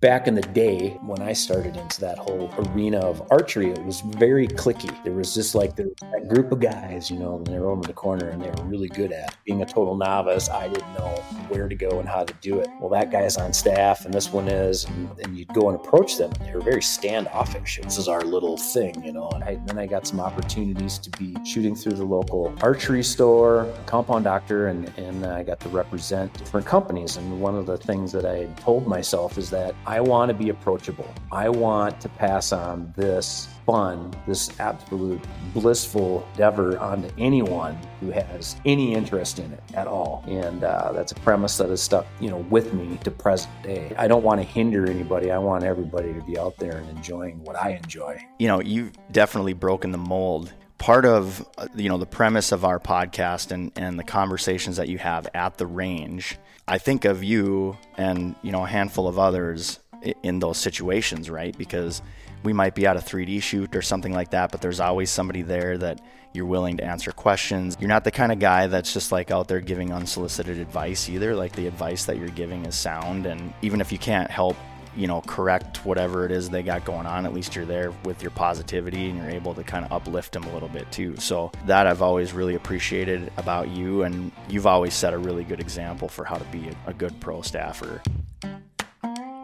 back in the day when I started into that whole arena of archery, it was very cliquey. There was just like the, that group of guys, you know, and they were over the corner and they were really good at it. Being a total novice, I didn't know where to go and how to do it. Well, that guy's on staff and this one is, and, and you'd go and approach them. They were very standoffish. This is our little thing, you know. And I, then I got some opportunities to be shooting through the local archery store, compound doctor, and, and I got to represent different companies. And one of the things that I told myself is that I want to be approachable. I want to pass on this fun, this absolute blissful endeavor onto anyone who has any interest in it at all. And uh, that's a premise that has stuck, you know, with me to present day. I don't want to hinder anybody. I want everybody to be out there and enjoying what I enjoy. You know, you've definitely broken the mold part of uh, you know the premise of our podcast and and the conversations that you have at the range i think of you and you know a handful of others in those situations right because we might be at a 3d shoot or something like that but there's always somebody there that you're willing to answer questions you're not the kind of guy that's just like out there giving unsolicited advice either like the advice that you're giving is sound and even if you can't help you know, correct whatever it is they got going on. At least you're there with your positivity and you're able to kind of uplift them a little bit too. So that I've always really appreciated about you, and you've always set a really good example for how to be a, good pro staffer.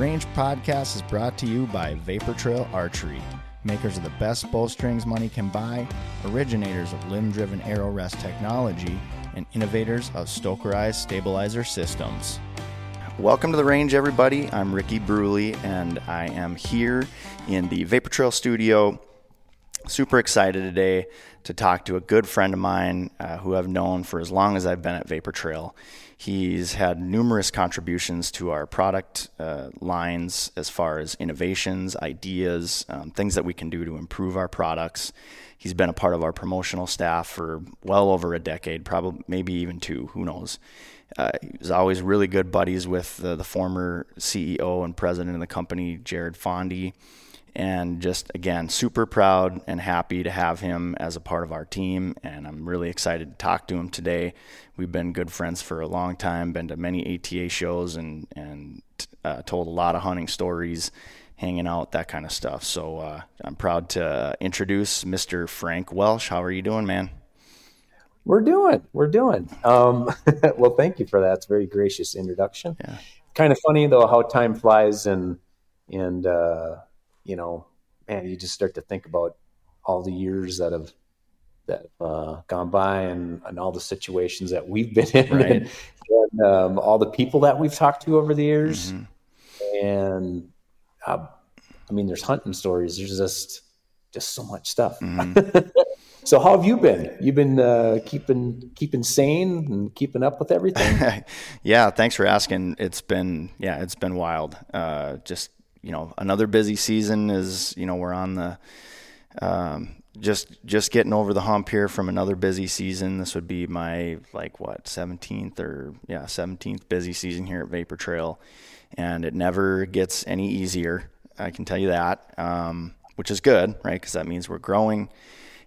Range Podcast is brought to you by Vapor Trail Archery, makers of the best bowstrings money can buy, originators of limb driven arrow rest technology, and innovators of Stokerized stabilizer systems. Welcome to the range, everybody. I'm Ricky Bruley, and I am here in the Vapor Trail studio. Super excited today to talk to a good friend of mine uh, who I've known for as long as I've been at Vapor Trail. He's had numerous contributions to our product uh, lines as far as innovations, ideas, um, things that we can do to improve our products. He's been a part of our promotional staff for well over a decade, probably maybe even two, who knows. Uh, he was always really good buddies with the, the former CEO and president of the company, Jared Fondy and just again super proud and happy to have him as a part of our team and i'm really excited to talk to him today we've been good friends for a long time been to many ata shows and and uh, told a lot of hunting stories hanging out that kind of stuff. So uh, i'm proud to introduce mr frank welsch. How are you doing man? We're doing we're doing. Um, well thank you for that. It's a very gracious introduction. Yeah. kind of funny though how time flies and and uh, you know, man, you just start to think about all the years that have that uh, gone by and, and all the situations that we've been in right. and, and um, all the people that we've talked to over the years. Mm-hmm. And uh, I mean, there's hunting stories. There's just just so much stuff. Mm-hmm. so how have you been? You've been uh, keeping keeping sane and keeping up with everything. yeah, thanks for asking. It's been yeah, it's been wild. Uh, just you know, another busy season is, you know, we're on the, um, just just getting over the hump here from another busy season. This would be my like what 17th or yeah 17th busy season here at Vapor Trail, and it never gets any easier. I can tell you that, um, which is good, right? Because that means we're growing,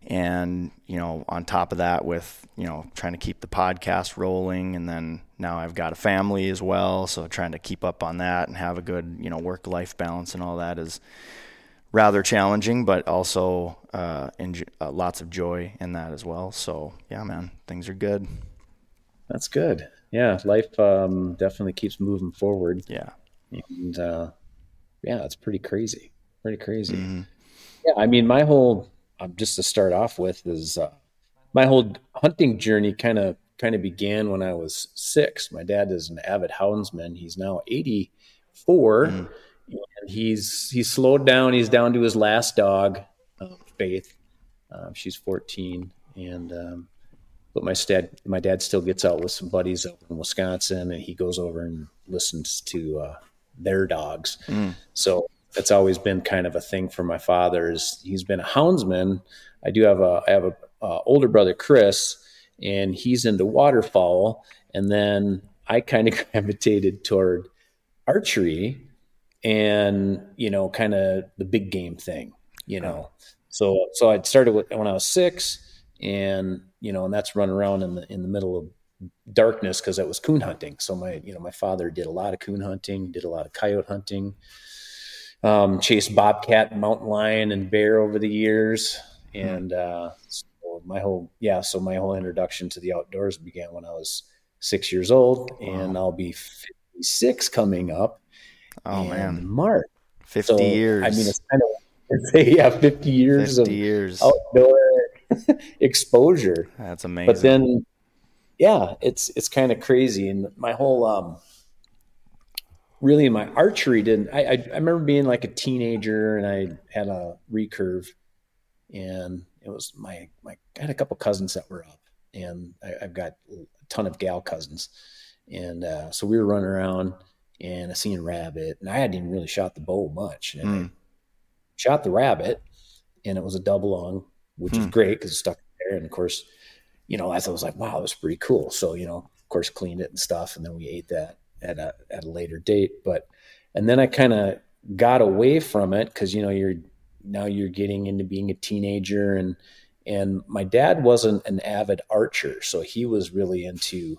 and you know, on top of that, with you know trying to keep the podcast rolling, and then now I've got a family as well, so trying to keep up on that and have a good, you know, work life balance and all that is rather challenging, but also uh, enjoy, uh, lots of joy in that as well. So yeah, man, things are good. That's good. Yeah, life um, definitely keeps moving forward. Yeah, and uh, yeah, it's pretty crazy. Pretty crazy. Mm-hmm. Yeah, I mean, my whole um, just to start off with is uh, my whole hunting journey kind of kind of began when I was six. My dad is an avid houndsman. He's now 84 mm. And he's, he's slowed down. He's down to his last dog, uh, Faith. Uh, she's 14. And, um, but my dad, my dad still gets out with some buddies up in Wisconsin and he goes over and listens to, uh, their dogs. Mm. So that's always been kind of a thing for my father. Is he's been a houndsman. I do have a I have a, a older brother Chris, and he's into waterfowl. And then I kind of gravitated toward archery and you know kind of the big game thing you know so so i started with, when i was six and you know and that's running around in the in the middle of darkness because I was coon hunting. So my, you know, my father did a lot of coon hunting, did a lot of coyote hunting, um, chased bobcat, mountain lion, and bear over the years. Hmm. And uh, so my whole, yeah, so my whole introduction to the outdoors began when I was six years old, and I'll be 56 coming up. Oh man, Mark, 50 so, years. I mean, it's kind of, say yeah, 50 years 50 of years. outdoor exposure. That's amazing. But then yeah, it's it's kind of crazy. And my whole um really my archery didn't I, I, I remember being like a teenager and I had a recurve and it was my my I had a couple cousins that were up and I, have got a ton of gal cousins. And uh, so we were running around and I seen a rabbit and I hadn't even really shot the bow much. And mm. shot the rabbit and it was a double lung, which mm. is hmm. great because it stuck there. And of course, you know, as I was like, wow, that was pretty cool. So, you know, of course, cleaned it and stuff. And then we ate that at a, at a later date. But, and then I kind of got away from it because, you know, you're now you're getting into being a teenager and, and my dad wasn't an avid archer. So he was really into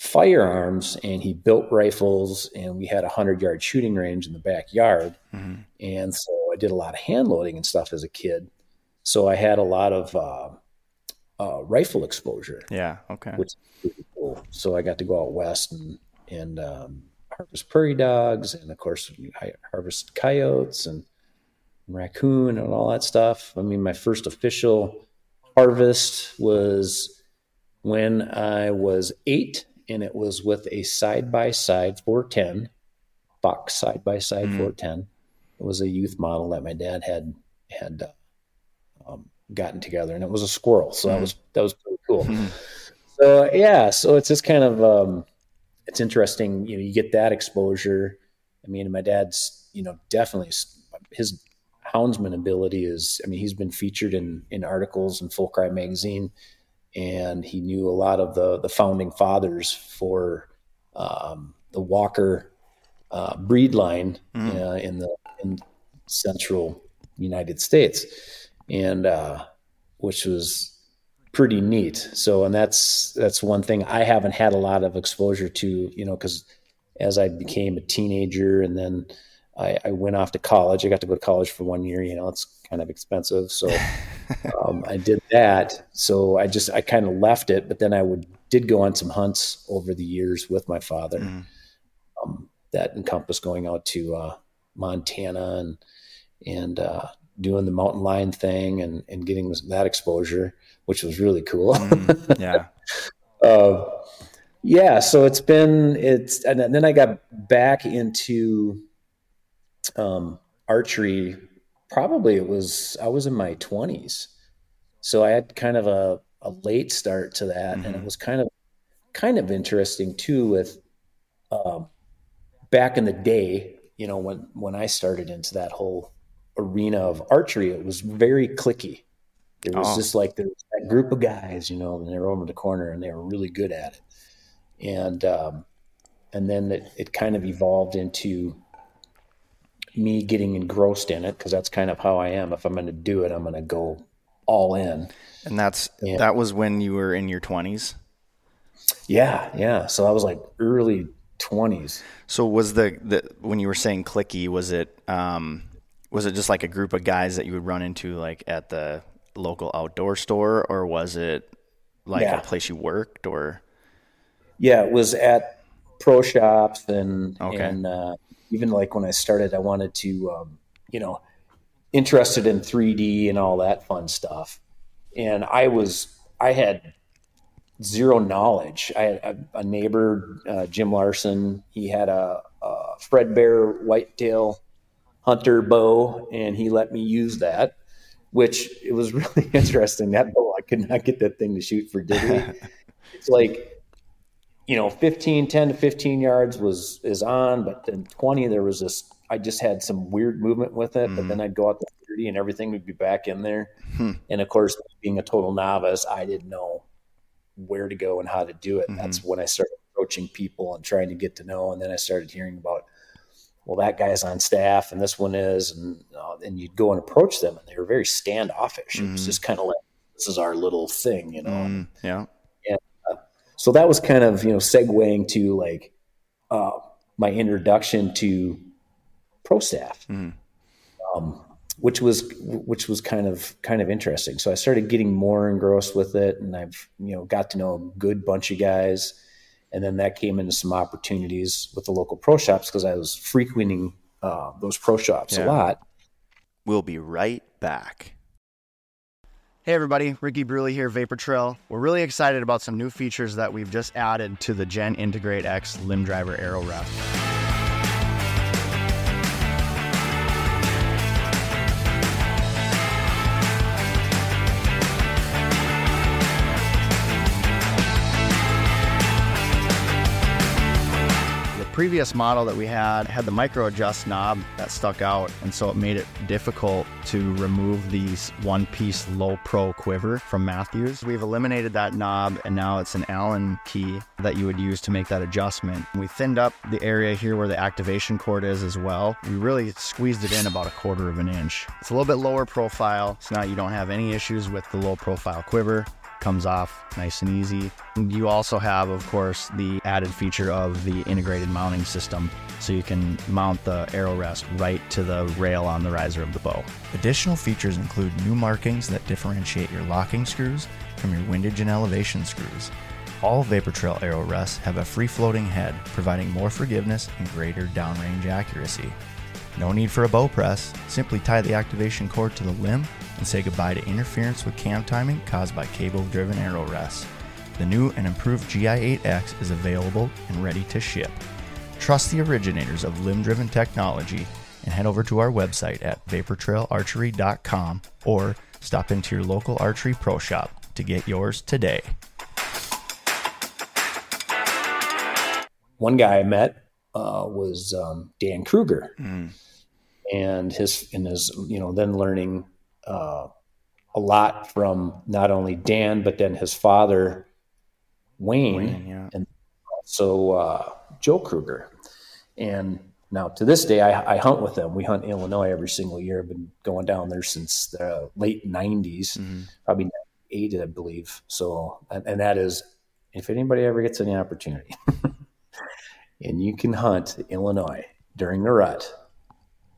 firearms and he built rifles and we had a hundred yard shooting range in the backyard. Mm-hmm. And so I did a lot of hand loading and stuff as a kid. So I had a lot of, uh, uh, rifle exposure. Yeah. Okay. Which cool. So I got to go out west and and um, harvest prairie dogs, and of course harvest coyotes and raccoon and all that stuff. I mean, my first official harvest was when I was eight, and it was with a side by side 410 Fox side by side 410. It was a youth model that my dad had had uh, um, gotten together, and it was a squirrel. So mm. that hmm. was that was pretty cool. Mm. So yeah, so it's just kind of um, it's interesting. You know, you get that exposure. I mean, my dad's you know definitely his houndsman ability is. I mean, he's been featured in in articles in Full Cry magazine, and he knew a lot of the the founding fathers for um, the Walker uh, breed line mm. uh, in the in central United States and uh, which was pretty neat. So, and that's that's one thing I haven't had a lot of exposure to, you know, because as I became a teenager and then I, I, went off to college, I got to go to college for one year. You know, it's kind of expensive, so um, I did that. So I just I kind of left it, but then I would did go on some hunts over the years with my father. Mm. Um, that encompassed going out to uh, Montana and and uh, doing the mountain lion thing and, and getting that exposure, which was really cool. Mm, yeah. uh, yeah. So it's been, it's, and then I got back into um, archery. Probably it was, I was in my 20s. So I had kind of a, a late start to that. Mm-hmm. And it mm-hmm. was kind of, kind of interesting too with um, back in the day, you know, when, when I started into that whole arena of archery, it was very cliquey. It was oh. just like there was that group of guys, you know, and they were over the corner and they were really good at it. And um, and then it, it kind of evolved into me getting engrossed in it because that's kind of how I am. If I'm going to do it, I'm going to go all in. And that's and, that was when you were in your 20s. Yeah, yeah. So I was like early 20s. So was the the when you were saying cliquey, was it um was it just like a group of guys that you would run into like at the local outdoor store or was it like yeah. a place you worked or yeah it was at pro shops and okay. and uh, even like when i started i wanted to um, you know interested in 3d and all that fun stuff and i was i had zero knowledge i had a, a neighbor uh, jim larson he had a, a fred bear whitetail hunter bow, and he let me use that, which it was really interesting. That bow, I could not get that thing to shoot for diddly. it's like, you know, 15, 10 to 15 yards was is on, but then 20, there was this I just had some weird movement with it, mm-hmm. but then I'd go out to 30 and everything would be back in there. Hmm. And of course, being a total novice, I didn't know where to go and how to do it. Mm-hmm. That's when I started approaching people and trying to get to know. And then I started hearing about, well, that guy's on staff and this one is, and uh, and you'd go and approach them, and they were very standoffish. Mm-hmm. It was mm-hmm. just kind of like this is our little thing, you know. Mm, yeah. So that was kind of you know segueing to like uh, my introduction to pro staff. Mm. Um, which was which was kind of kind of interesting. So I started getting more engrossed with it, and I've you know got to know a good bunch of guys, and then that came into some opportunities with the local pro shops because I was frequenting uh, those pro shops yeah. a lot. We'll be right back. Hey everybody, Ricky Bruley here, Vapor Trail. We're really excited about some new features that we've just added to the Gen Integrate X Limb Driver Arrow Rest. Previous model that we had had the micro adjust knob that stuck out, and so it made it difficult to remove these one piece low pro quiver from Mathews. We've eliminated that knob, and now it's an Allen key that you would use to make that adjustment. We thinned up the area here where the activation cord is as well. We really squeezed it in about a quarter of an inch. It's a little bit lower profile, so now you don't have any issues with the low profile quiver comes off nice and easy. You also have, of course, the added feature of the integrated mounting system, so you can mount the arrow rest right to the rail on the riser of the bow. Additional features include new markings that differentiate your locking screws from your windage and elevation screws. All Vapor Trail arrow rests have a free floating head, providing more forgiveness and greater downrange accuracy. No need for a bow press, simply tie the activation cord to the limb and say goodbye to interference with cam timing caused by cable driven arrow rests. The new and improved GI8X is available and ready to ship. Trust the originators of limb driven technology and head over to our website at vaportrailarchery.com or stop into your local archery pro shop to get yours today. One guy I met uh, was um, Dan Kruger, mm. and his and his you know then learning uh, a lot from not only Dan but then his father Wayne, Wayne yeah. and also uh, Joe Kruger, and now to this day I, I, hunt with them. We hunt Illinois every single year. I've been going down there since the late '90s, mm-hmm. probably eight, I believe. So, and, and that is if anybody ever gets any opportunity. and you can hunt Illinois during the rut,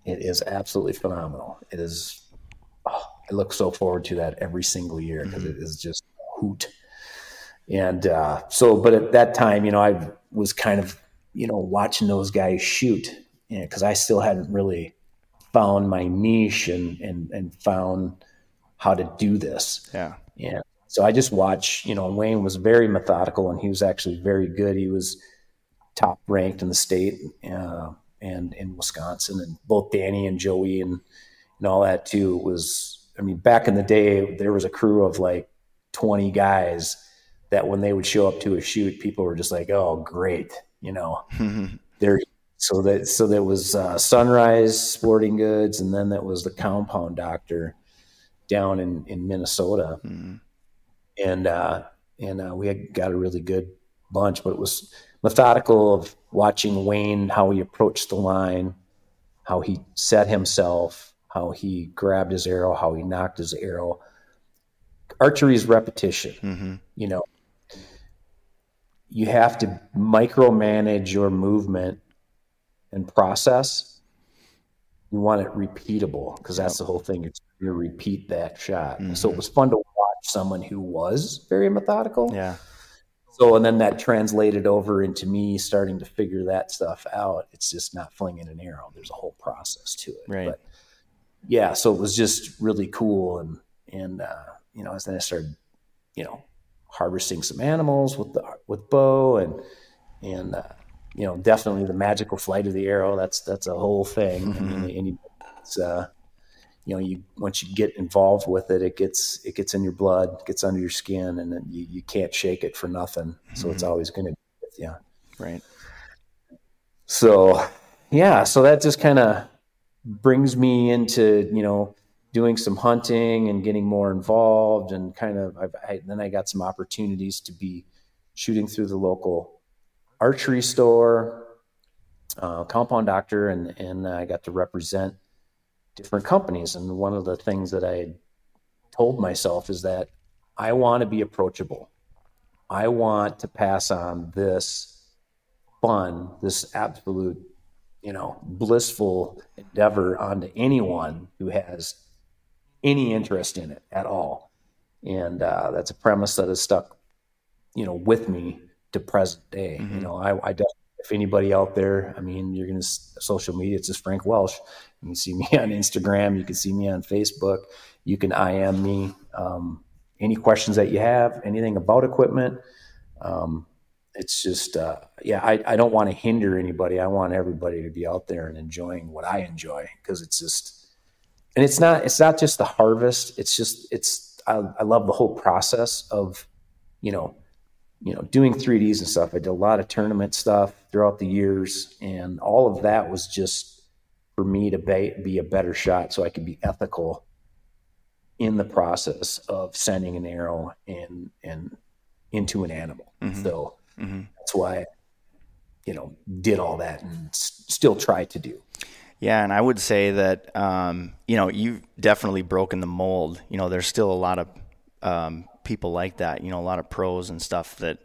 it is absolutely phenomenal. It is. Oh, I look so forward to that every single year because mm-hmm. just hoot. And uh, so, but at that time, you know, I was kind of, you know, watching those guys shoot because I still hadn't really found my niche and and and found how to do this. Yeah. Yeah. So I just watch, you know, Wayne was very methodical and he was actually very good. He was top ranked in the state uh, and in Wisconsin, and both Danny and Joey and and all that too was. I mean, back in the day, there was a crew of like twenty guys that when they would show up to a shoot, people were just like, "Oh, great," you know. there, so that so that was uh, Sunrise Sporting Goods, and then that was the Compound Doctor down in in Minnesota, mm-hmm. and uh, and uh, we had got a really good bunch, but it was methodical of watching Wayne, how he approached the line, how he set himself, how he grabbed his arrow, how he nocked his arrow. Archery is repetition. Mm-hmm. You know, you have to micromanage your movement and process. You want it repeatable because that's the whole thing. It's you repeat that shot. Mm-hmm. So it was fun to watch someone who was very methodical. Yeah so and then that translated over into me starting to figure that stuff out. It's just not flinging an arrow. There's a whole process to it. Right. But yeah so it was just really cool. And and uh, you know as then i started you know harvesting some animals with the with bow and and uh, you know definitely the magical flight of the arrow that's that's a whole thing. Mm-hmm. I mean, it's uh you know you once you get involved with it it gets it gets in your blood gets under your skin and then you, you can't shake it for nothing. So mm-hmm. it's always going to be with you right. So yeah, so that just kind of brings me into you know doing some hunting and getting more involved and kind of I've, I, then I got some opportunities to be shooting through the local archery store, uh, compound doctor, and and I got to represent different companies. And one of the things that I told myself is that I want to be approachable. I want to pass on this fun, this absolute, you know, blissful endeavor onto anyone who has any interest in it at all. And uh, that's a premise that has stuck, you know, with me to present day. Mm-hmm. You know, I, I if anybody out there, I mean, you're going to social media, it's just Frank Welsch. You can see me on Instagram. You can see me on Facebook. You can IM me. Um, any questions that you have, anything about equipment. Um, it's just, uh, yeah, I, I don't want to hinder anybody. I want everybody to be out there and enjoying what I enjoy because it's just, and it's not, it's not just the harvest. It's just, it's, I, I love the whole process of, you know, you know, doing 3Ds and stuff. I did a lot of tournament stuff throughout the years, and all of that was just for me to be, be a better shot so I could be ethical in the process of sending an arrow and and into an animal. Mm-hmm. So mm-hmm. that's why you know did all that and s- still try to do. Yeah, and I would say that um, you know you've definitely broken the mold. You know, there's still a lot of um, people like that. You know, a lot of pros and stuff that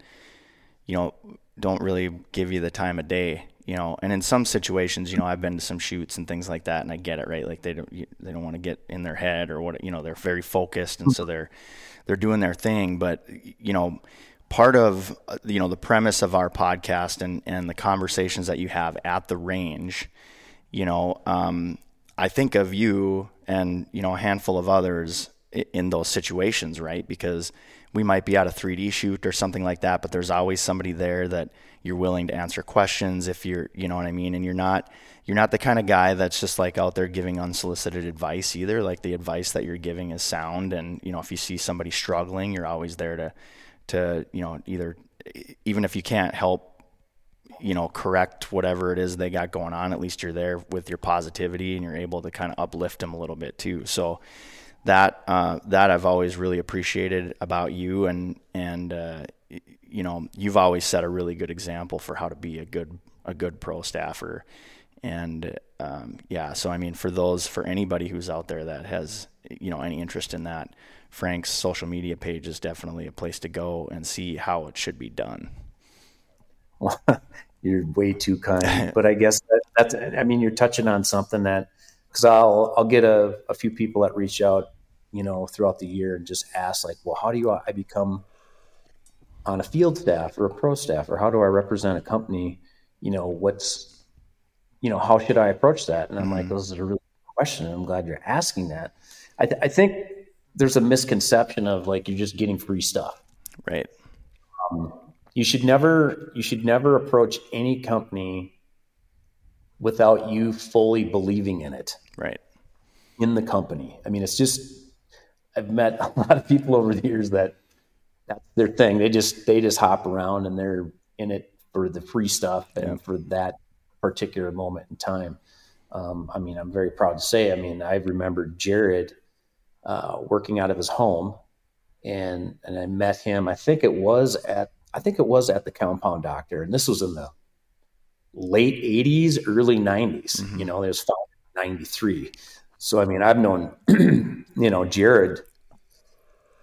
you know don't really give you the time of day you know, and in some situations, you know, I've been to some shoots and things like that, and I get it, right? Like they don't they don't want to get in their head or what, you know, they're very focused, and so they're they're doing their thing. But you know, part of you know the premise of our podcast and and the conversations that you have at the range, you know, um, I think of you and you know a handful of others in those situations, right? Because we might be at a 3D shoot or something like that, but there's always somebody there that you're willing to answer questions if you're, you know what I mean, and you're not you're not the kind of guy that's just like out there giving unsolicited advice either. Like the advice that you're giving is sound, and you know if you see somebody struggling, you're always there to to you know either even if you can't help you know correct whatever it is they got going on at least you're there with your positivity and you're able to kind of uplift them a little bit too. So that uh, that I've always really appreciated about you, and and uh, you know you've always set a really good example for how to be a good a good pro staffer, and um, yeah. So I mean, for those for anybody who's out there that has you know any interest in that, Frank's social media page is definitely a place to go and see how it should be done. Well, you're way too kind, but I guess that, that's I mean you're touching on something that because I'll I'll get a, a few people that reach out you know, throughout the year and just ask like, well, how do you I become on a field staff or a pro staff, or how do I represent a company? You know, what's, you know, how should I approach that? And I'm mm-hmm. like, this is a really good question. I'm glad you're asking that. I, th- I think there's a misconception of like you're just getting free stuff. Right. Um, you should never you should never approach any company without you fully believing in it. Right. In the company. I mean, it's just I've met a lot of people over the years that that's their thing. They just they just hop around and they're in it for the free stuff and yeah. for that particular moment in time. Um, I mean, I'm very proud to say. I mean, I remember Jared uh, working out of his home, and and I met him. I think it was at I think it was at the Compound Doctor, and this was in the late '80s, early '90s. Mm-hmm. You know, it was '93. So I mean, I've known you know Jared,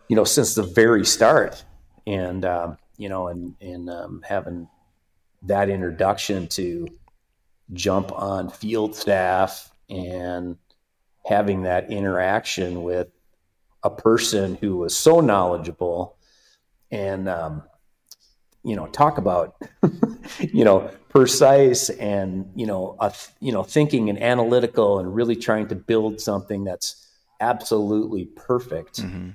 you know, since the very start, and um, you know, and and um, having that introduction to jump on field staff and having that interaction with a person who was so knowledgeable and um, you know talk about you know precise and you know a, you know thinking and analytical and really trying to build something that's absolutely perfect mm-hmm.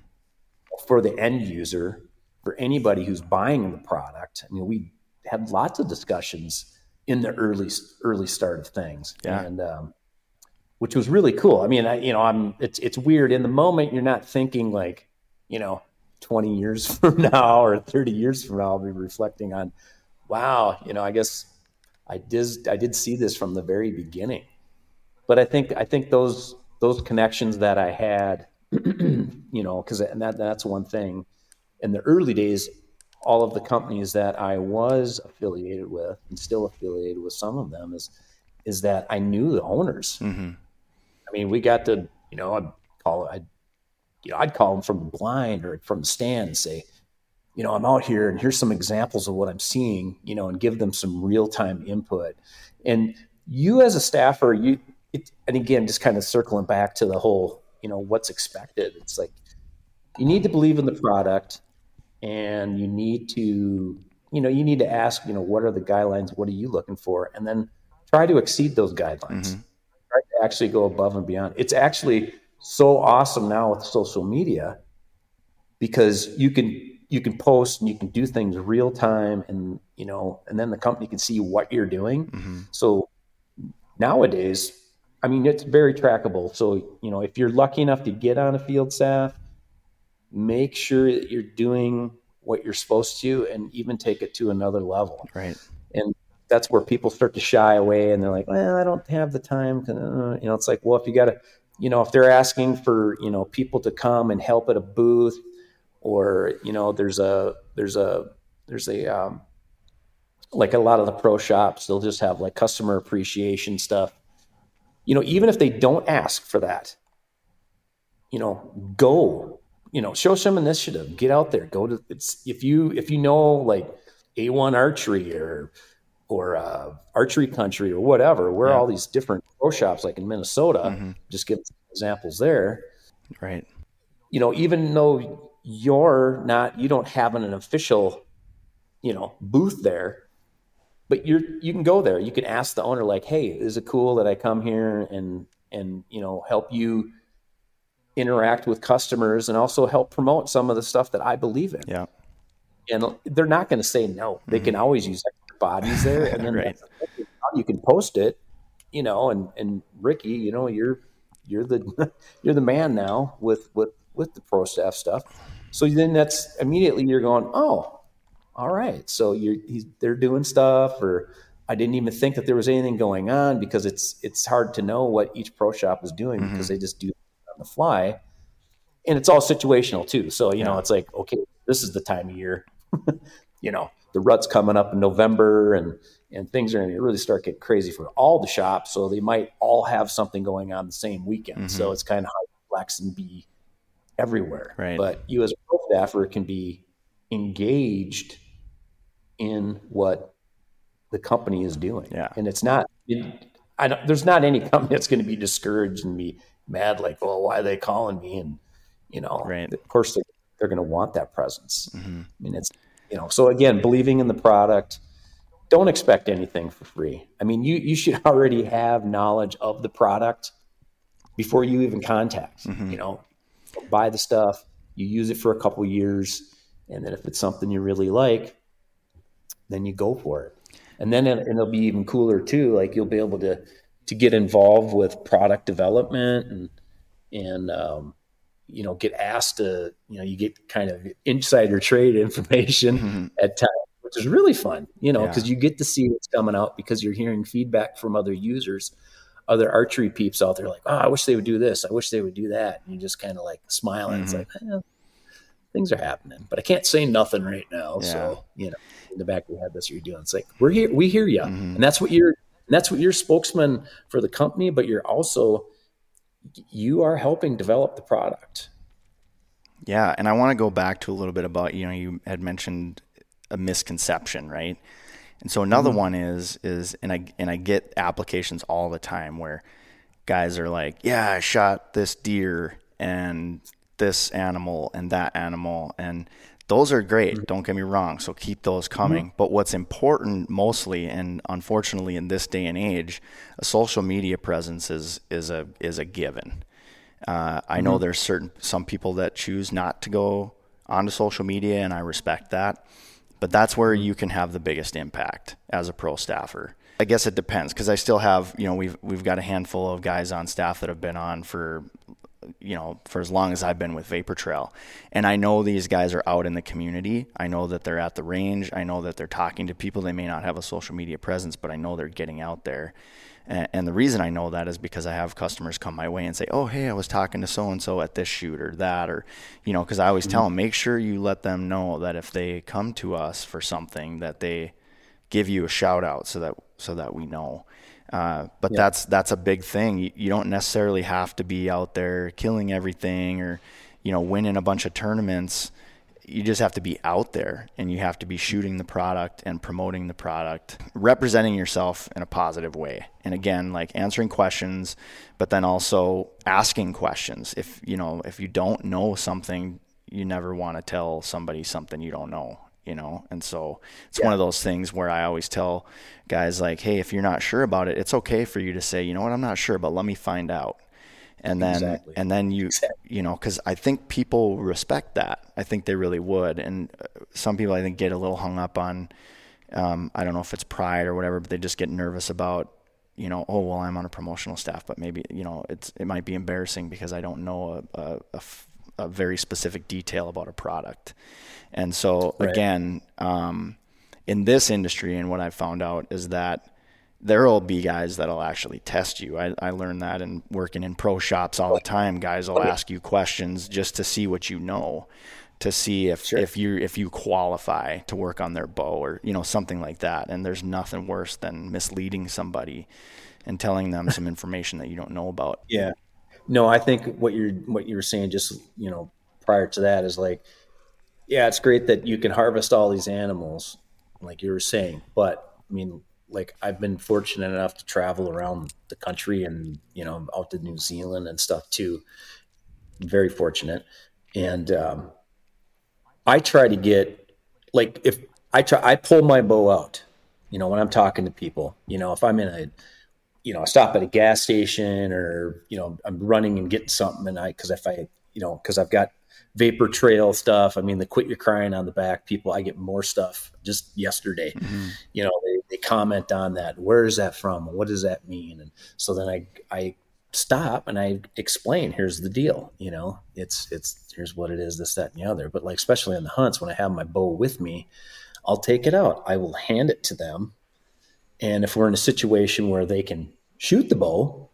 For the end user for anybody who's buying the product i mean we had lots of discussions in the early early start of things yeah. and um, which was really cool i mean I, you know i'm it's it's weird in the moment you're not thinking like you know 20 years from now or 30 years from now, I'll be reflecting on, wow, you know, I guess I did I did see this from the very beginning. But I think I think those those connections that I had, you know, because and that that's one thing. In the early days, all of the companies that I was affiliated with and still affiliated with some of them is is that I knew the owners. Mm-hmm. I mean, we got to you know I'd call I you know I'd call them from the blind or from the stand and say you know, I'm out here and here's some examples of what I'm seeing, you know, and give them some real time input. And you as a staffer, you, it, and again, just kind of circling back to the whole, you know, what's expected. It's like you need to believe in the product and you need to, you know, you need to ask, you know, what are the guidelines? What are you looking for? And then try to exceed those guidelines. Mm-hmm. Try to actually go above and beyond. It's actually so awesome now with social media because you can you can post and you can do things real time and you know and then the company can see what you're doing mm-hmm. so nowadays i mean it's very trackable. So you know if you're lucky enough to get on a field staff make sure that you're doing what you're supposed to and even take it to another level. Right. And that's where people start to shy away and they're like well i don't have the time. Uh, you know it's like well if you got to you know if they're asking for you know people to come and help at a booth or you know there's a there's a there's a um, like a lot of the pro shops they'll just have like customer appreciation stuff you know even if they don't ask for that you know go you know show some initiative get out there go to it's if you if you know like a1 archery or or uh, archery country or whatever where yeah. all these different pro shops like in minnesota mm-hmm. just give examples there right you know even though you're not you don't have an, official you know booth there but you're you can go there you can ask the owner like hey is it cool that i come here and and you know help you interact with customers and also help promote some of the stuff that i believe in yeah and they're not going to say no they mm-hmm. can always use bodies there and then right. you can post it you know and and ricky you know you're you're the you're the man now with with with the pro staff stuff. So then that's immediately you're going, oh, all right. So you're they're doing stuff, or I didn't even think that there was anything going on because it's it's hard to know what each pro shop is doing mm-hmm. because they just do on the fly, and it's all situational too. So you yeah. know, it's like okay, this is the time of year. you know, the rut's coming up in November, and and things are going to really start getting crazy for all the shops. So they might all have something going on the same weekend. Mm-hmm. So it's kind of hard to flex and be everywhere. Right. But you as a pro staffer can be engaged in what the company is doing. Yeah. And it's not, it, I don't, there's not any company that's going to be discouraged and be mad, like, well, why are they calling me? And, you know, right. of course they're, they're going to want that presence. Mm-hmm. I mean, it's, you know, so again, believing in the product, don't expect anything for free. I mean, you, you should already have knowledge of the product before you even contact, mm-hmm. you know, buy the stuff, you use it for a couple years, and then if it's something you really like, then you go for it. And then it, it'll be even cooler too. Like you'll be able to to get involved with product development and and um, you know get asked to you know you get kind of insider trade information mm-hmm. at times which is really fun you know because yeah. you get to see what's coming out because you're hearing feedback from other users other archery peeps out there like, oh, I wish they would do this. I wish they would do that. And you just kind of like smile and mm-hmm. it's like, eh, things are happening, but I can't say nothing right now. Yeah. So, you know, in the back of your head, that's what you're doing. It's like, we're here, we hear you. Mm-hmm. And that's what you're, that's what you're spokesman for the company, but you're also, you are helping develop the product. Yeah. And I want to go back to a little bit about, you know, you had mentioned a misconception, right? And so another mm-hmm. one is is and I and I get applications all the time where guys are like, "Yeah, I shot this deer and this animal and that animal and those are great. Mm-hmm. Don't get me wrong. So keep those coming. Mm-hmm. But what's important mostly, and unfortunately in this day and age, a social media presence is is a is a given. Uh, I know mm-hmm. there's certain some people that choose not to go onto social media, and I respect that. But that's where you can have the biggest impact as a pro staffer. I guess it depends because I still have, you know, we've we've got a handful of guys on staff that have been on for you know, for as long as I've been with Vapor Trail. And I know these guys are out in the community. I know that they're at the range. I know that they're talking to people. They may not have a social media presence, but I know they're getting out there. And, the reason I know that is because I have customers come my way and say, "Oh, hey, I was talking to so and so at this shoot or that," or you know, because I always mm-hmm. tell them, make sure you let them know that if they come to us for something, that they give you a shout out so that so that we know. Uh, but yeah. that's that's a big thing. You, you, don't necessarily have to be out there killing everything or you know winning a bunch of tournaments. You just have to be out there and you have to be shooting the product and promoting the product, representing yourself in a positive way. And again, like answering questions, but then also asking questions. If you know if you don't know something, you never want to tell somebody something you don't know you know and so it's yeah. one of those things where i always tell guys like hey if you're not sure about it it's okay for you to say you know what i'm not sure but let me find out and then exactly. and then you exactly. you know because i think people respect that i think they really would and uh, some people i think get a little hung up on um, i don't know if it's pride or whatever but they just get nervous about you know oh well i'm on a promotional staff but maybe you know it's it might be embarrassing because i don't know a, a, a, a very specific detail about a product and so right. again, um, in this industry, and what I've found out is that there will be guys that'll actually test you. I, I learned that in working in pro shops all the time. Guys will ask you questions just to see what you know, to see if sure. if you if you qualify to work on their bow or you know something like that. And there's nothing worse than misleading somebody and telling them some information that you don't know about. Yeah. No, I think what you're what you were saying just you know prior to that is like yeah, it's great that you can harvest all these animals, like you were saying. But I mean, like I've been fortunate enough to travel around the country and you know out to New Zealand and stuff too. Very fortunate, and um, I try to get like if I try I pull my bow out, you know, when I'm talking to people. You know, if I'm in a you know, I stop at a gas station or you know I'm running and getting something, and I because if I you know because I've got vapor trail stuff. I mean, the quit your crying on the back people, I get more stuff just yesterday. Mm-hmm. You know, they, they comment on that. Where is that from? What does that mean? And so then I, I stop and I explain, here's the deal. You know, it's, it's, here's what it is, this, that, and the other. But like, especially on the hunts, when I have my bow with me, I'll take it out. I will hand it to them. And if we're in a situation where they can shoot the bow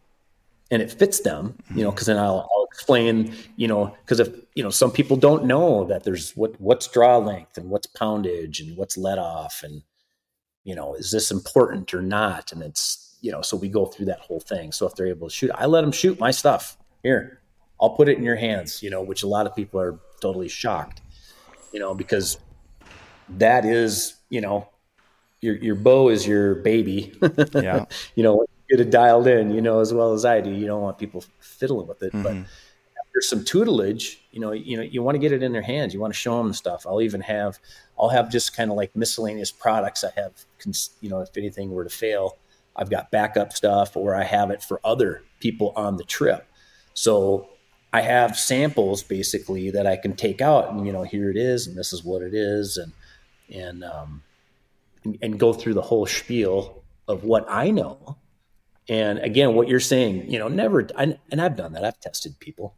and it fits them, you know, because mm-hmm. then I'll, I'll explain, you know, because if you know some people don't know that there's what what's draw length and what's poundage and what's let off and you know is this important or not? And it's you know so we go through that whole thing. So if they're able to shoot i let them shoot my stuff. Here i'll put it in your hands you know which a lot of people are totally shocked you know because that is you know your your bow is your baby yeah you know get it dialed in you know as well as i do you don't want people fiddling with it mm-hmm. but there's some tutelage, you know, you know, you want to get it in their hands. You want to show them stuff. I'll even have, I'll have just kind of like miscellaneous products. I have, you know, if anything were to fail, I've got backup stuff, or I have it for other people on the trip. So I have samples basically that I can take out, and you know, here it is, and this is what it is, and and um, and, and go through the whole spiel of what I know. And again, what you're saying, you know, never, I, and I've done that. I've tested people.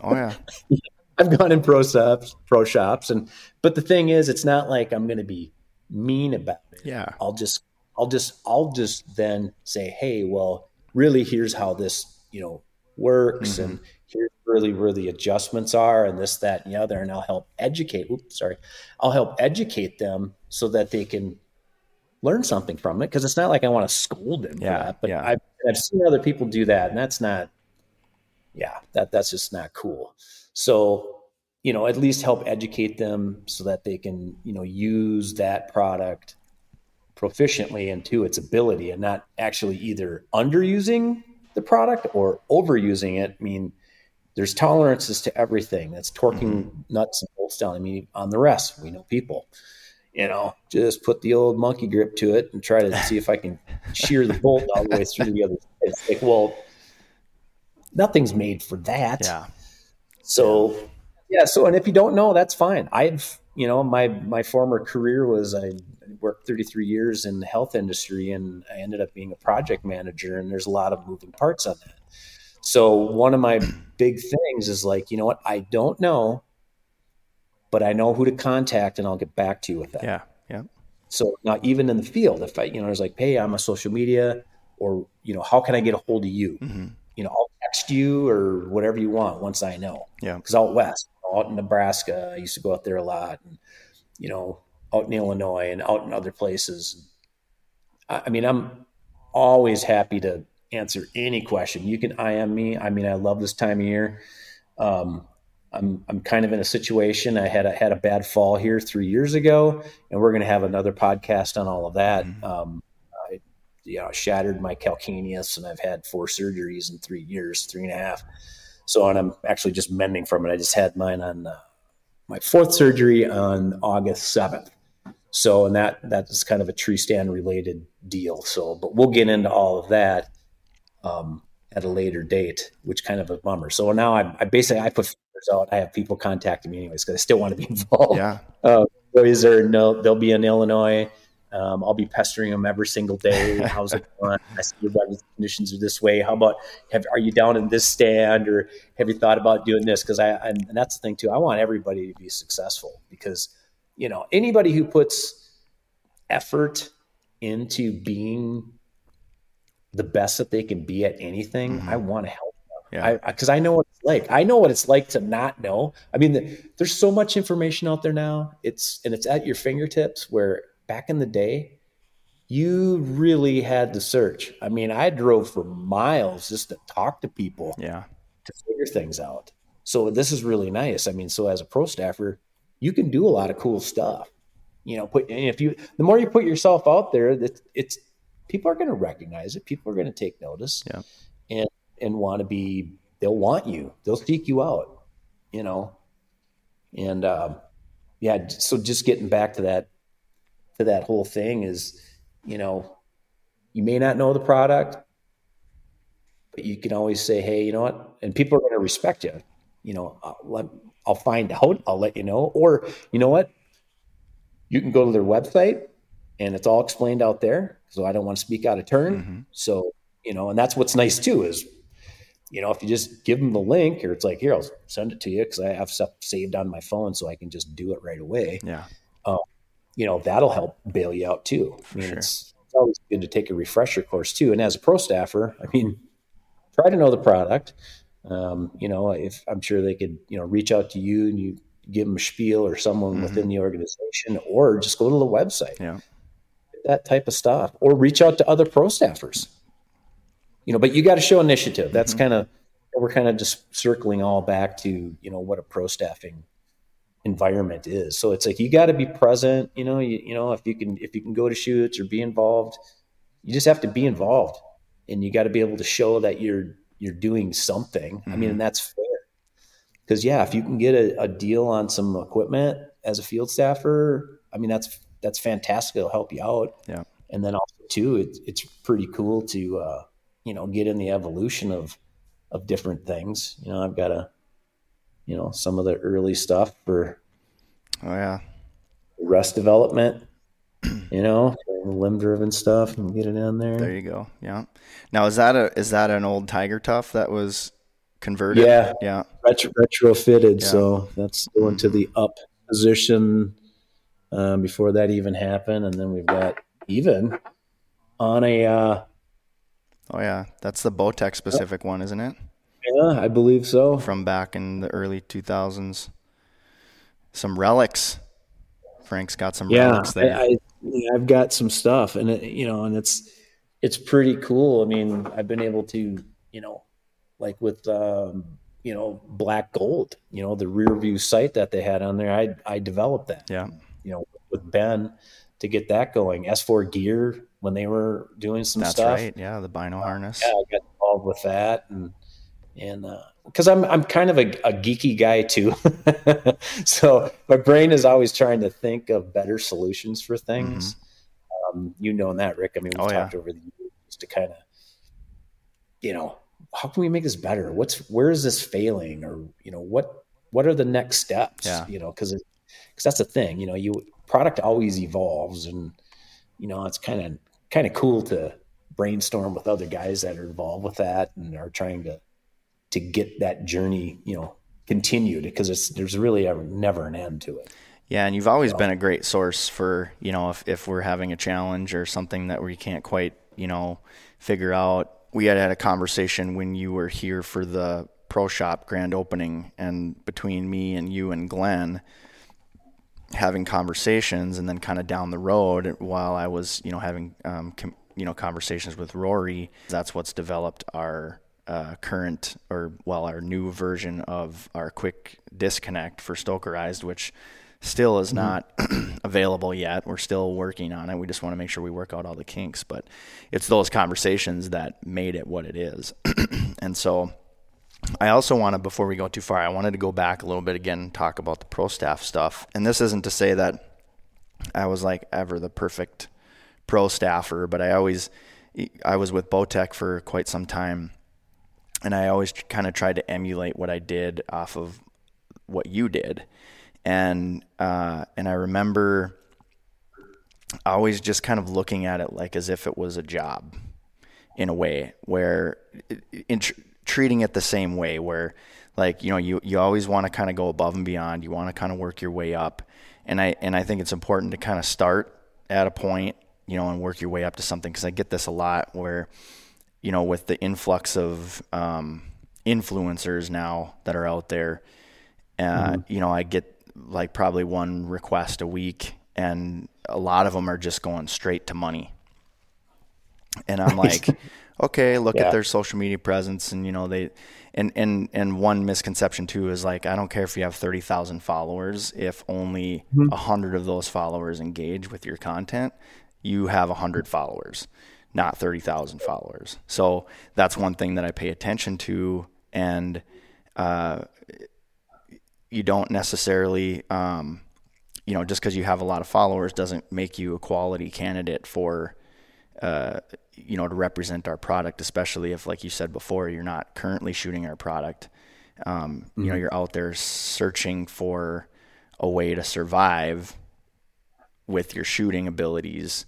Oh yeah. I've gone in pro shops, pro shops, and but the thing is, it's not like I'm going to be mean about it. Yeah. I'll just, I'll just, I'll just then say, hey, well, really, here's how this, you know, works, mm-hmm. and here's really where the adjustments are, and this, that, and the other, and I'll help educate. Oops, sorry, I'll help educate them so that they can learn something from it. Because it's not like I want to scold them yeah, for that, but yeah. I've, I've seen other people do that, and that's not yeah, that that's just not cool. So, you know, at least help educate them so that they can, you know, use that product proficiently and to its ability and not actually either underusing the product or overusing it. I mean, there's tolerances to everything. That's torquing mm-hmm. nuts and bolts down. I mean, on the rest, we know people. You know, just put the old monkey grip to it and try to see if I can shear the bolt all the way through the other. It's like, well, nothing's made for that. Yeah. So yeah. So and if you don't know, that's fine. I've you know my my former career was I worked 33 years in the health industry and I ended up being a project manager and there's a lot of moving parts on that. So one of my big things is like, you know what? I don't know, but I know who to contact and I'll get back to you with that. Yeah. Yeah. So now even in the field, if I, you know, I was like, Hey, I'm a social media or, you know, how can I get a hold of you? Mm-hmm. You know, I'll text you or whatever you want once I know. Yeah. Cause out West, out in Nebraska, I used to go out there a lot and, you know, out in Illinois and out in other places. I, I mean, I'm always happy to answer any question. You can IM me. I mean, I love this time of year. Um, I'm I'm kind of in a situation. I had a, had a bad fall here three years ago, and we're going to have another podcast on all of that. Mhm. Um, I you know shattered my calcaneus, and I've had four surgeries in three years, three and a half. So, and I'm actually just mending from it. I just had mine on uh, my fourth surgery on August seventh. So, and that that is kind of a tree stand related deal. So, but we'll get into all of that um, at a later date, which kind of a bummer. So now I, I basically I put I have people contacting me anyways because I still want to be involved. Yeah. Uh, boys are no, they'll be in Illinois. Um, I'll be pestering them every single day. How's it going? I see your weather conditions are this way. How about have are you down in this stand or have you thought about doing this? Because I and, and that's the thing too. I want everybody to be successful because you know anybody who puts effort into being the best that they can be at anything, Mhm. I want to help Yeah. I because I, know what it's like. I know what it's like to not know. I mean, the, there's so much information out there now. It's and it's at your fingertips. Where back in the day, you really had to search. I mean, I drove for miles just to talk to people yeah. to figure things out. So this is really nice. I mean, so as a pro staffer, you can do a lot of cool stuff. You know, put and if you the more you put yourself out there, that it's people are going to recognize it. People are going to take notice. Yeah. And and want to be they'll want you. They'll seek you out, you know. And um yeah, so just getting back to that to that whole thing is, you know, you may not know the product, but you can always say, "Hey, you know what?" And people are going to respect you. You know, I'll, let, I'll find out. I'll let you know. Or you know what? You can go to their website, and it's all explained out there. So I don't want to speak out of turn. Mhm. So you know, and that's what's nice too is, you know, if you just give them the link, or it's like, here, I'll send it to you because I have stuff saved on my phone, so I can just do it right away Yeah. you know that'll help bail you out too. I mean, sure. it's, it's always good to take a refresher course too. And as a pro staffer, I mean, try to know the product. Um, you know, if I'm sure they could, you know, reach out to you and you give them a spiel or someone Mhm. within the organization, or just go to the website, Yeah. that type of stuff, or reach out to other pro staffers. You know, but you got to show initiative. That's Mhm. kind of we're kind of just circling all back to you know what a pro staffing environment is. So it's like you got to be present. You know, you, you know if you can if you can go to shoots or be involved, you just have to be involved, and you got to be able to show that you're you're doing something. I mean, Mhm. and that's fair. Because yeah, if you can get a, a deal on some equipment as a field staffer, I mean that's that's fantastic. It'll help you out. Yeah. And then also too, it's it's pretty cool to uh, you know get in the evolution of of different things. You know, I've got a you know some of the early stuff for Oh yeah. rest development. You know, limb driven stuff and get it in there. There you go. Yeah. Now is that a is that an old Tiger Tough that was converted? Yeah, Yeah. retro, retrofitted. Yeah. So that's going to the up position um, before that even happened, and then we've got even on a uh, Oh yeah. That's the Bowtech specific one, isn't it? yeah, I believe so. From back in the early 2000s. Some relics. Frank's got some Yeah, relics there. I, I, I've got some stuff, and it, you know, and it's it's pretty cool. I mean, I've been able to, you know, like with um, you know black gold, you know, the rear view sight that they had on there. I I developed that. yeah. you know, with Ben to get that going. S4 Gear when they were doing some That's stuff. right. Yeah, the bino harness. Yeah, I got involved with that and and because I'm I'm kind of a, a geeky guy too, so my brain is always trying to think of better solutions for things. Um, you know that, Rick. I mean, we've Mm-hmm. Oh, yeah. talked over the years to kind of, you know, how can we make this better? What's where is this failing, or you know, what what are the next steps? Yeah. You know, because because that's the thing. You know, you product always evolves, and you know, it's kind of kind of cool to brainstorm with other guys that are involved with that and are trying to to get that journey, you know, continued because it's there's really ever, never an end to it. Yeah, and you've always been a great source for you know if if we're having a challenge or something that we can't quite you know figure out. We had had a conversation when you were here for the pro shop grand opening, and between me and you and Glenn having conversations, and then kind of down the road while I was you know having um, com- you know conversations with Rory, that's what's developed our uh, current or well our new version of our quick disconnect for stokerized which still is mm-hmm. not available yet. We're still working on it. We just want to make sure we work out all the kinks but it's those conversations that made it what it is. And so I also want to, before we go too far, I wanted to go back a little bit again and talk about the pro staff stuff. And this isn't to say that I was like ever the perfect pro staffer, but I always, I was with Bowtech for quite some time and I always kind of tried to emulate what I did off of what you did, and uh, and I remember always just kind of looking at it like as if it was a job, in a way where in tr- treating it the same way where like you know you you always want to kind of go above and beyond, you want to kind of work your way up, and I and I think it's important to kind of start at a point you know and work your way up to something because I get this a lot where you know, with the influx of um, influencers now that are out there, uh, mm-hmm. you know, I get like probably one request a week, and a lot of them are just going straight to money. And I'm like, okay, look yeah. at their social media presence, and you know they, and and and one misconception too is like, I don't care if you have thirty thousand followers, if only mm-hmm. a mm-hmm. hundred of those followers engage with your content, you have a hundred followers not 30,000 followers. So that's one thing that I pay attention to. And uh, you don't necessarily, um, you know, just because you have a lot of followers doesn't make you a quality candidate for, uh, you know, to represent our product, especially if, like you said before, you're not currently shooting our product. Um, mm-hmm. You know, mm-hmm. you're out there searching for a way to survive with your shooting abilities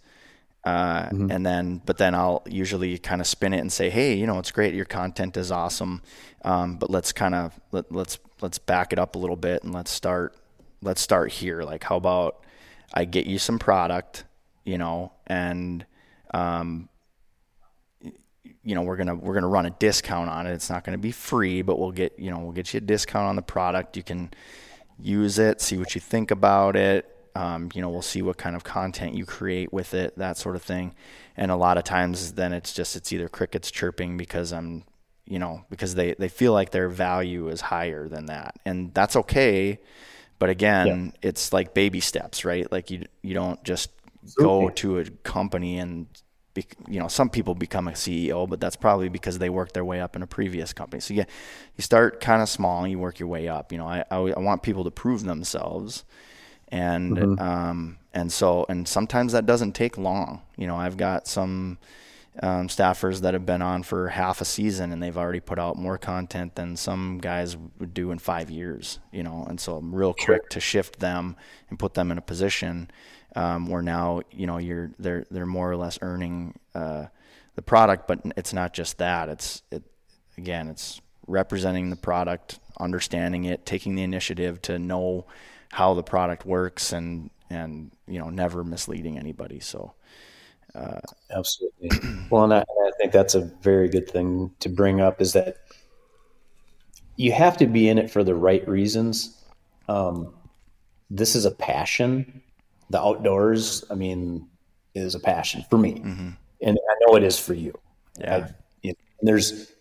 uh, mm-hmm. And then, but then I'll usually kind of spin it and say, hey, you know, it's great. Your content is awesome. Um, but let's kind of let, let's let's back it up a little bit and let's start let's start here. Like, how about I get you some product, you know, and um, you know we're gonna we're gonna run a discount on it. It's not gonna be free, but we'll get you know we'll get you a discount on the product. You can use it, see what you think about it. Um, you know, we'll see what kind of content you create with it, that sort of thing. And a lot of times, then it's just it's either crickets chirping because I'm, you know, because they they feel like their value is higher than that, and that's okay. But again, yeah. it's like baby steps, right? Like you you don't just go to a company and be, you know some people become a CEO, but that's probably because they worked their way up in a previous company. So yeah, you start kind of small and you work your way up. You know, I, I, I want people to prove themselves and mm-hmm. um, and so and sometimes that doesn't take long. You know, I've got some um, staffers that have been on for half a season and they've already put out more content than some guys would do in five years. You know, and so I'm real quick to shift them and put them in a position um, where now you know you're they're they're more or less earning uh, the product, but it's not just that. It's it again, it's representing the product, understanding it, taking the initiative to know how the product works and and you know never misleading anybody. So uh, absolutely. well, and I, I think that's a very good thing to bring up is that you have to be in it for the right reasons. Um, this is a passion. The outdoors, I mean, is a passion for me, mm-hmm. and I know it is for you. Yeah. I, you know, there's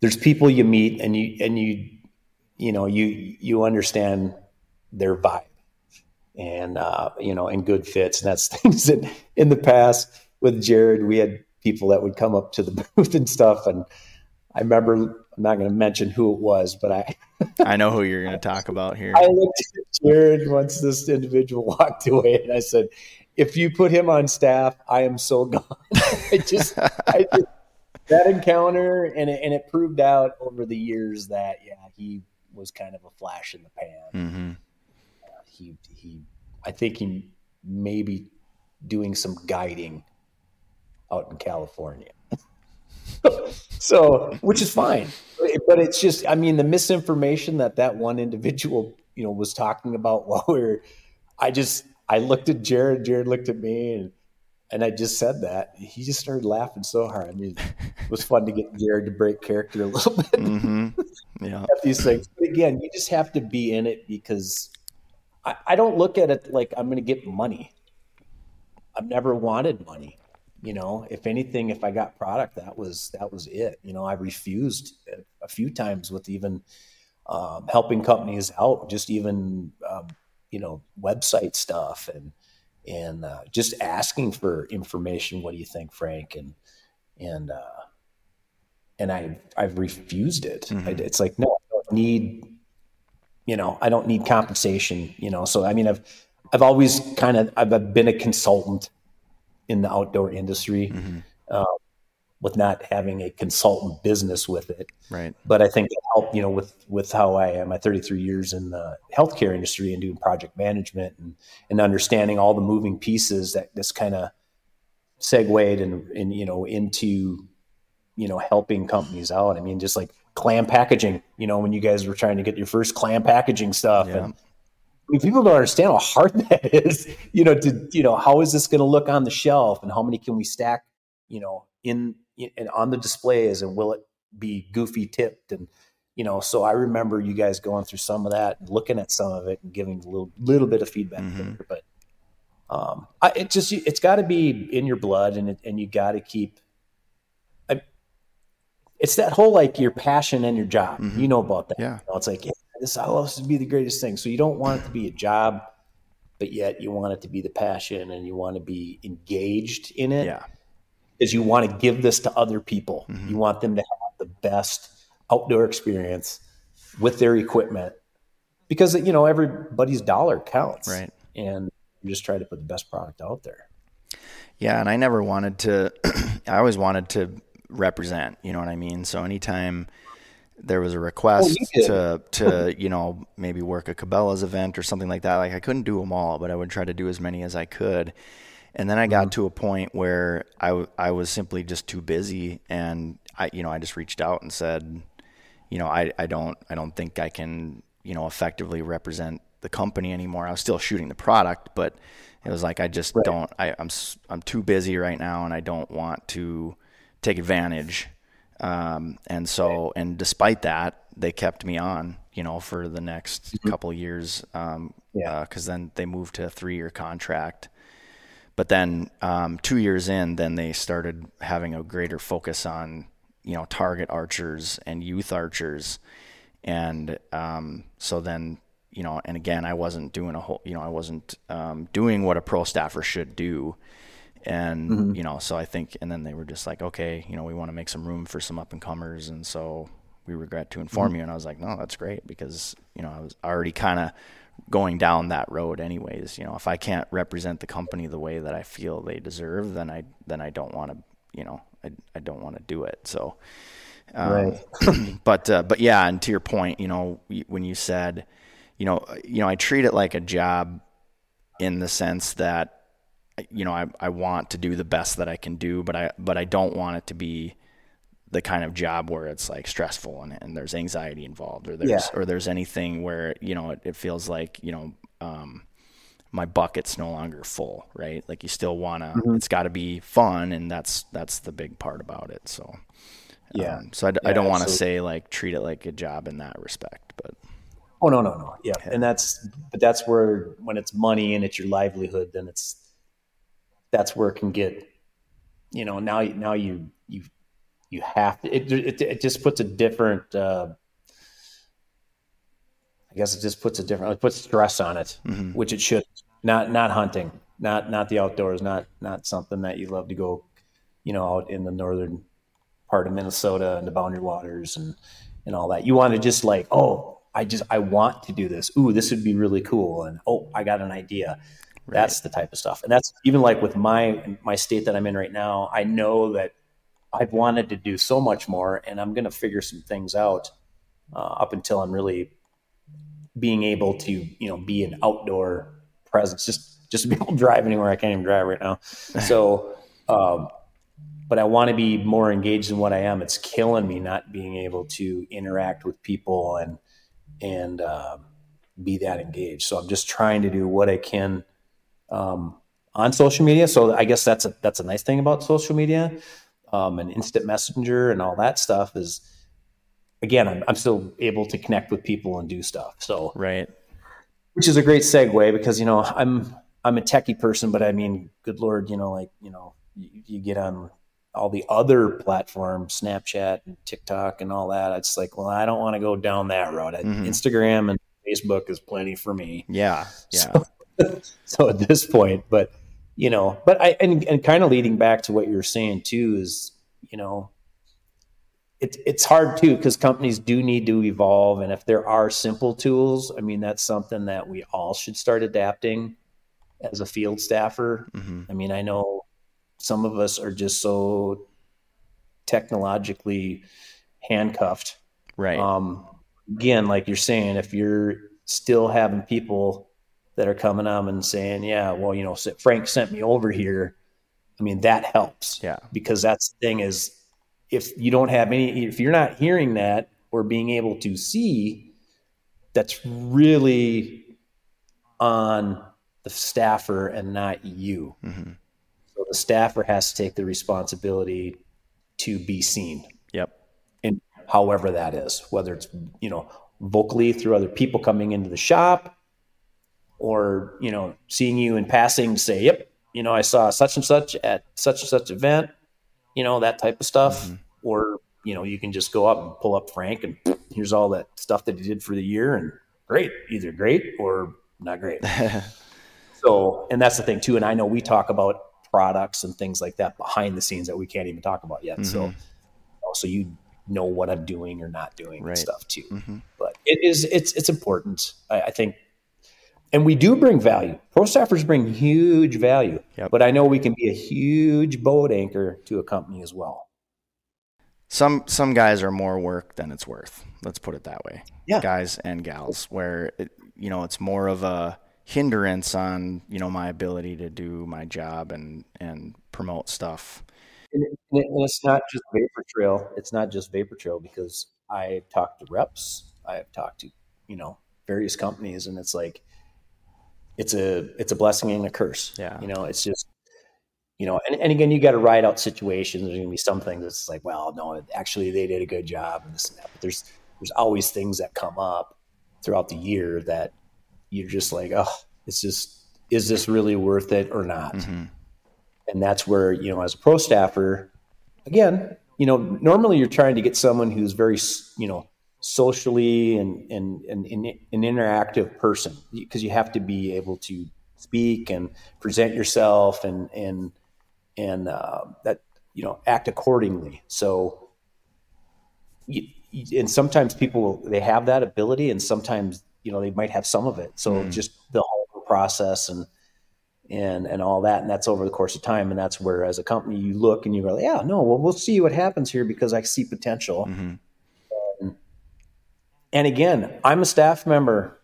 there's people you meet, and you and you you know you you understand their vibe and uh, you know and good fits and that's things that in the past with jared we had people that would come up to the booth and stuff and i remember i'm not going to mention who it was but i i know who you're going to talk about here. I looked at jared once this individual walked away and i said if you put him on staff i am so gone. I just i just that encounter and it, and it proved out over the years that yeah he was kind of a flash in the pan. Mm-hmm. He he I think he may be doing some guiding out in California. so, which is fine, but it's just, I mean, the misinformation that that one individual, you know, was talking about while we were, I just, I looked at Jared, Jared looked at me, and and I just said that. He just started laughing so hard. I mean, it was fun to get Jared to break character a little bit. Mm-hmm. Yeah, these things. But again, you just have to be in it because I, I don't look at it like I'm going to get money. I've never wanted money. You know, if anything, if I got product, that was that was it. You know, I refused a few times with even um, helping companies out, just even um, you know website stuff and and uh, just asking for information. What do you think, Frank? And and uh, and I I've refused it. Mm-hmm. I, it's like no, I don't need you know I don't need compensation. You know, so I mean I've I've always kind of I've been a consultant in the outdoor industry. Mm-hmm. Uh, with not having a consultant business with it. Right. But I think it helped, you know, with, with how I am, my 33 years in the healthcare industry and doing project management and, and understanding all the moving pieces that this kind of segued and, and, you know, into, you know, helping companies out. I mean, just like clam packaging, you know, when you guys were trying to get your first clam packaging stuff yeah. and, mean, people don't understand how hard that is, you know, to, you know, how is this going to look on the shelf and how many can we stack, you know, in and on the displays and will it be goofy tipped and you know so i remember you guys going through some of that and looking at some of it and giving a little little bit of feedback mm-hmm. there, but um I, it just it's got to be in your blood and it, and you got to keep I, it's that whole like your passion and your job mm-hmm. you know about that yeah you know, it's like yeah, this i love to be the greatest thing so you don't want it to be a job but yet you want it to be the passion and you want to be engaged in it yeah Because you want to give this to other people. Mm-hmm. You want them to have the best outdoor experience with their equipment because you know everybody's dollar counts, right? And you just try to put the best product out there. Yeah, and I never wanted to. I always wanted to represent. You know what I mean? So anytime there was a request oh, to to you know maybe work a Cabela's event or something like that, like I couldn't do them all, but I would try to do as many as I could. And then I got mm-hmm. to a point where I I was simply just too busy and I, you know, I just reached out and said, you know, I, I don't, I don't think I can, you know, effectively represent the company anymore. I was still shooting the product, but it was like, I just right. don't, I, I'm, I'm too busy right now and I don't want to take advantage. Um, and so, and despite that, they kept me on, you know, for the next mm-hmm. couple years. Um, yeah. Uh, cause then they moved to a three year contract but then um, two years in, then they started having a greater focus on you know target archers and youth archers, and um, so then you know, and again, I wasn't doing a whole, you know, I wasn't um, doing what a pro staffer should do, and mm-hmm. you know, so I think, and then they were just like, okay, you know, we want to make some room for some up and comers, and so we regret to inform mm-hmm. you, and I was like, no, that's great because you know I was already kind of going down that road anyways you know if i can't represent the company the way that i feel they deserve then i then i don't want to you know i, I don't want to do it so um, right. but uh, but yeah and to your point you know when you said you know you know i treat it like a job in the sense that you know I, I want to do the best that i can do but i but i don't want it to be the kind of job where it's like stressful and, and there's anxiety involved or there's yeah. or there's anything where you know it, it feels like you know um, my bucket's no longer full right like you still want to mm-hmm. it's got to be fun and that's that's the big part about it so yeah um, so I, yeah, I don't want to say like treat it like a job in that respect but oh no no no yeah. yeah and that's but that's where when it's money and it's your livelihood then it's that's where it can get you know now now you you you have to. It, it, it just puts a different. Uh, I guess it just puts a different. It puts stress on it, mm-hmm. which it should. Not not hunting, not not the outdoors, not not something that you love to go, you know, out in the northern part of Minnesota and the boundary waters and and all that. You want to just like, oh, I just I want to do this. Ooh, this would be really cool. And oh, I got an idea. Right. That's the type of stuff. And that's even like with my my state that I'm in right now. I know that I've wanted to do so much more, and I'm going to figure some things out uh, up until I'm really being able to, you know, be an outdoor presence. Just just to be able to drive anywhere I can't even drive right now. So, um, but I want to be more engaged in what I am. It's killing me not being able to interact with people and and uh, be that engaged. So I'm just trying to do what I can um, on social media. So I guess that's a that's a nice thing about social media um, and instant messenger and all that stuff is again I'm, I'm still able to connect with people and do stuff. So right, which is a great segue because you know I'm I'm a techie person, but I mean, good lord, you know, like you know, you, you get on all the other platforms, Snapchat and TikTok and all that. It's like, well, I don't want to go down that road. Mm-hmm. Instagram and Facebook is plenty for me. Yeah, yeah. So, so, at this point, but you know, but I and, and kind of leading back to what you're saying too is, you know, it's it's hard too because companies do need to evolve, and if there are simple tools, I mean, that's something that we all should start adapting as a field staffer. Mm-hmm. I mean, I know some of us are just so technologically handcuffed. Right. Um, again, like you're saying, if you're still having people that are coming up and saying, yeah, well, you know, Frank sent me over here. I mean, that helps. Yeah. Because that's the thing is if you don't have any, if you're not hearing that or being able to see, that's really on the staffer and not you. Mm-hmm. So the staffer has to take the responsibility to be seen. Yep. And however that is, whether it's, you know, vocally through other people coming into the shop or, you know, seeing you in passing say, yep, you know, I saw such and such at such and such event, you know, that type of stuff. Mm-hmm. Or, you know, you can just go up and pull up Frank and here's all that stuff that he did for the year and great, either great or not great. So, and that's the thing too. And I know we talk about products and things like that behind the scenes that we can't even talk about yet. Mm-hmm. So, so you know what I'm doing or not doing right. and stuff too. Mm-hmm. But it is, it's, it's important. I, I, think, and we do bring value. Pro staffers bring huge value, yep. but I know we can be a huge boat anchor to a company as well. Some, some guys are more work than it's worth. Let's put it that way. Yeah. Guys and gals where, it, you know, it's more of a, hindrance on you know my ability to do my job and and promote stuff. And, and it's not just vapor trail. It's not just vapor trail because I've talked to reps. I've talked to you know various companies, and it's like it's a it's a blessing and a curse. Yeah, you know, it's just you know, and, and again, you got to ride out situations. There's going to be some things that's like, well, no, actually they did a good job and this and that. But there's there's always things that come up throughout the year that you're just like, oh, it's just, is this really worth it or not? Mm-hmm. And that's where, you know, as a pro staffer, again, you know, normally you're trying to get someone who's very, you know, socially and, and, and, and an interactive person because you have to be able to speak and present yourself and, and, and uh, that, you know, act accordingly. So, you, and sometimes people they have that ability and sometimes you know they might have some of it so mm. just the whole process and and and all that and that's over the course of time and that's where as a company you look and you go yeah no well we'll see what happens here because i see potential mm-hmm. And, again i'm a staff member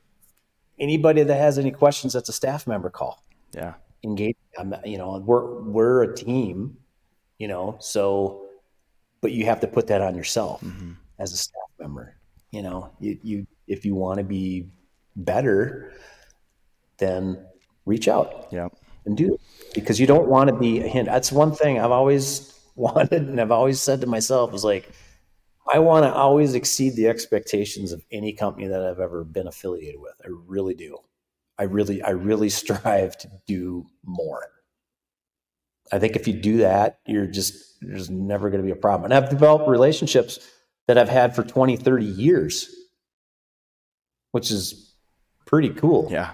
anybody that has any questions that's a staff member call yeah engage i'm you know we're we're a team you know so but you have to put that on yourself mm-hmm. as a staff member you know you you if you want to be better, then reach out. Yeah. And do it because you don't want to be a hint. That's one thing I've always wanted and I've always said to myself is like, I want to always exceed the expectations of any company that I've ever been affiliated with. I really do. I really, I really strive to do more. I think if you do that, you're just, there's never going to be a problem. And I've developed relationships that I've had for 20, 30 years which is pretty cool. Yeah.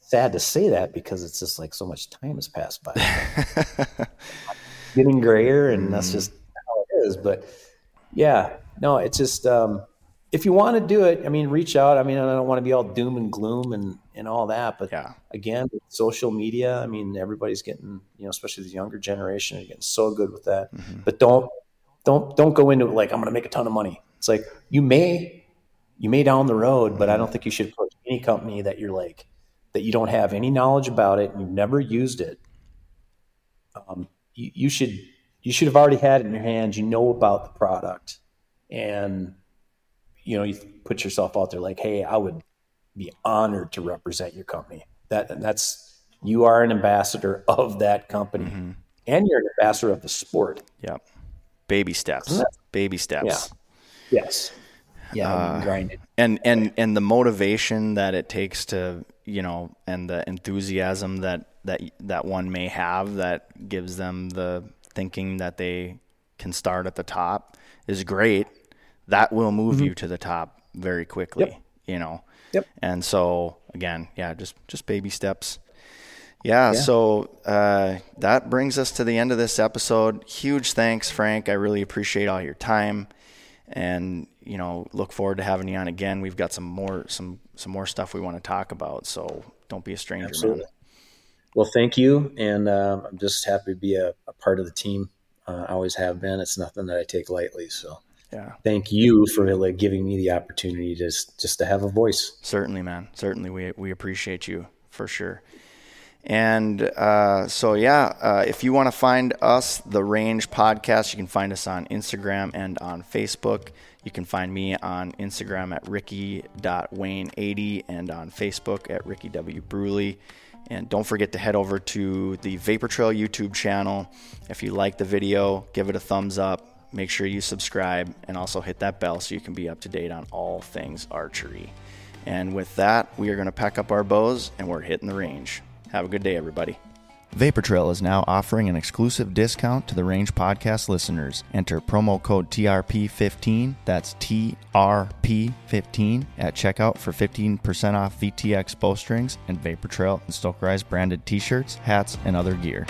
Sad to say that because it's just like so much time has passed by. Getting grayer, and mm. that's just how it is. But yeah, no, it's just um, if you want to do it, I mean, reach out. I mean, I don't want to be all doom and gloom and and all that, but yeah. again, social media. I mean, everybody's getting, you know, especially the younger generation, are getting so good with that. Mm-hmm. But don't don't don't go into it like I'm going to make a ton of money. It's like you may you may down the road, but I don't think you should approach any company that you're like that you don't have any knowledge about it and you've never used it. Um, you, you, should you should have already had it in your hands. You know about the product, and you know you put yourself out there like, hey, I would be honored to represent your company. That that's you are an ambassador of that company, mm-hmm. and you're an ambassador of the sport. Yeah, Baby steps. Baby steps. Yeah. Yes. Yeah. Uh, grinded. And and and the motivation that it takes to you know, and the enthusiasm that that that one may have that gives them the thinking that they can start at the top is great. That will move mm-hmm. you to the top very quickly. Yep. You know. Yep. And so again, yeah, just just baby steps. Yeah, yeah. so uh, that brings us to the end of this episode. Huge thanks, Frank. I really appreciate all your time, and you know, look forward to having you on again. We've got some more some some more stuff we want to talk about. So don't be a stranger, Absolutely. man. Well, thank you, and uh, I'm just happy to be a, a part of the team. Uh, I always have been. It's nothing that I take lightly. So yeah, thank you for like, giving me the opportunity to just, just to have a voice. Certainly, man. Certainly, we we appreciate you for sure. And uh, so, yeah, uh, if you want to find us, the Range Podcast, you can find us on Instagram and on Facebook. You can find me on Instagram at ricky.wayne80 and on Facebook at Ricky W. Bruley. And don't forget to head over to the Vapor Trail YouTube channel. If you like the video, give it a thumbs up. Make sure you subscribe and also hit that bell so you can be up to date on all things archery. And with that, we are going to pack up our bows and we're hitting the range. Have a good day, everybody. Vapor Trail is now offering an exclusive discount to the Range Podcast listeners. Enter promo code TRP15, that's TRP15, at checkout for 15% off VTX bowstrings and Vapor Trail and Stokerized branded t shirts, hats, and other gear.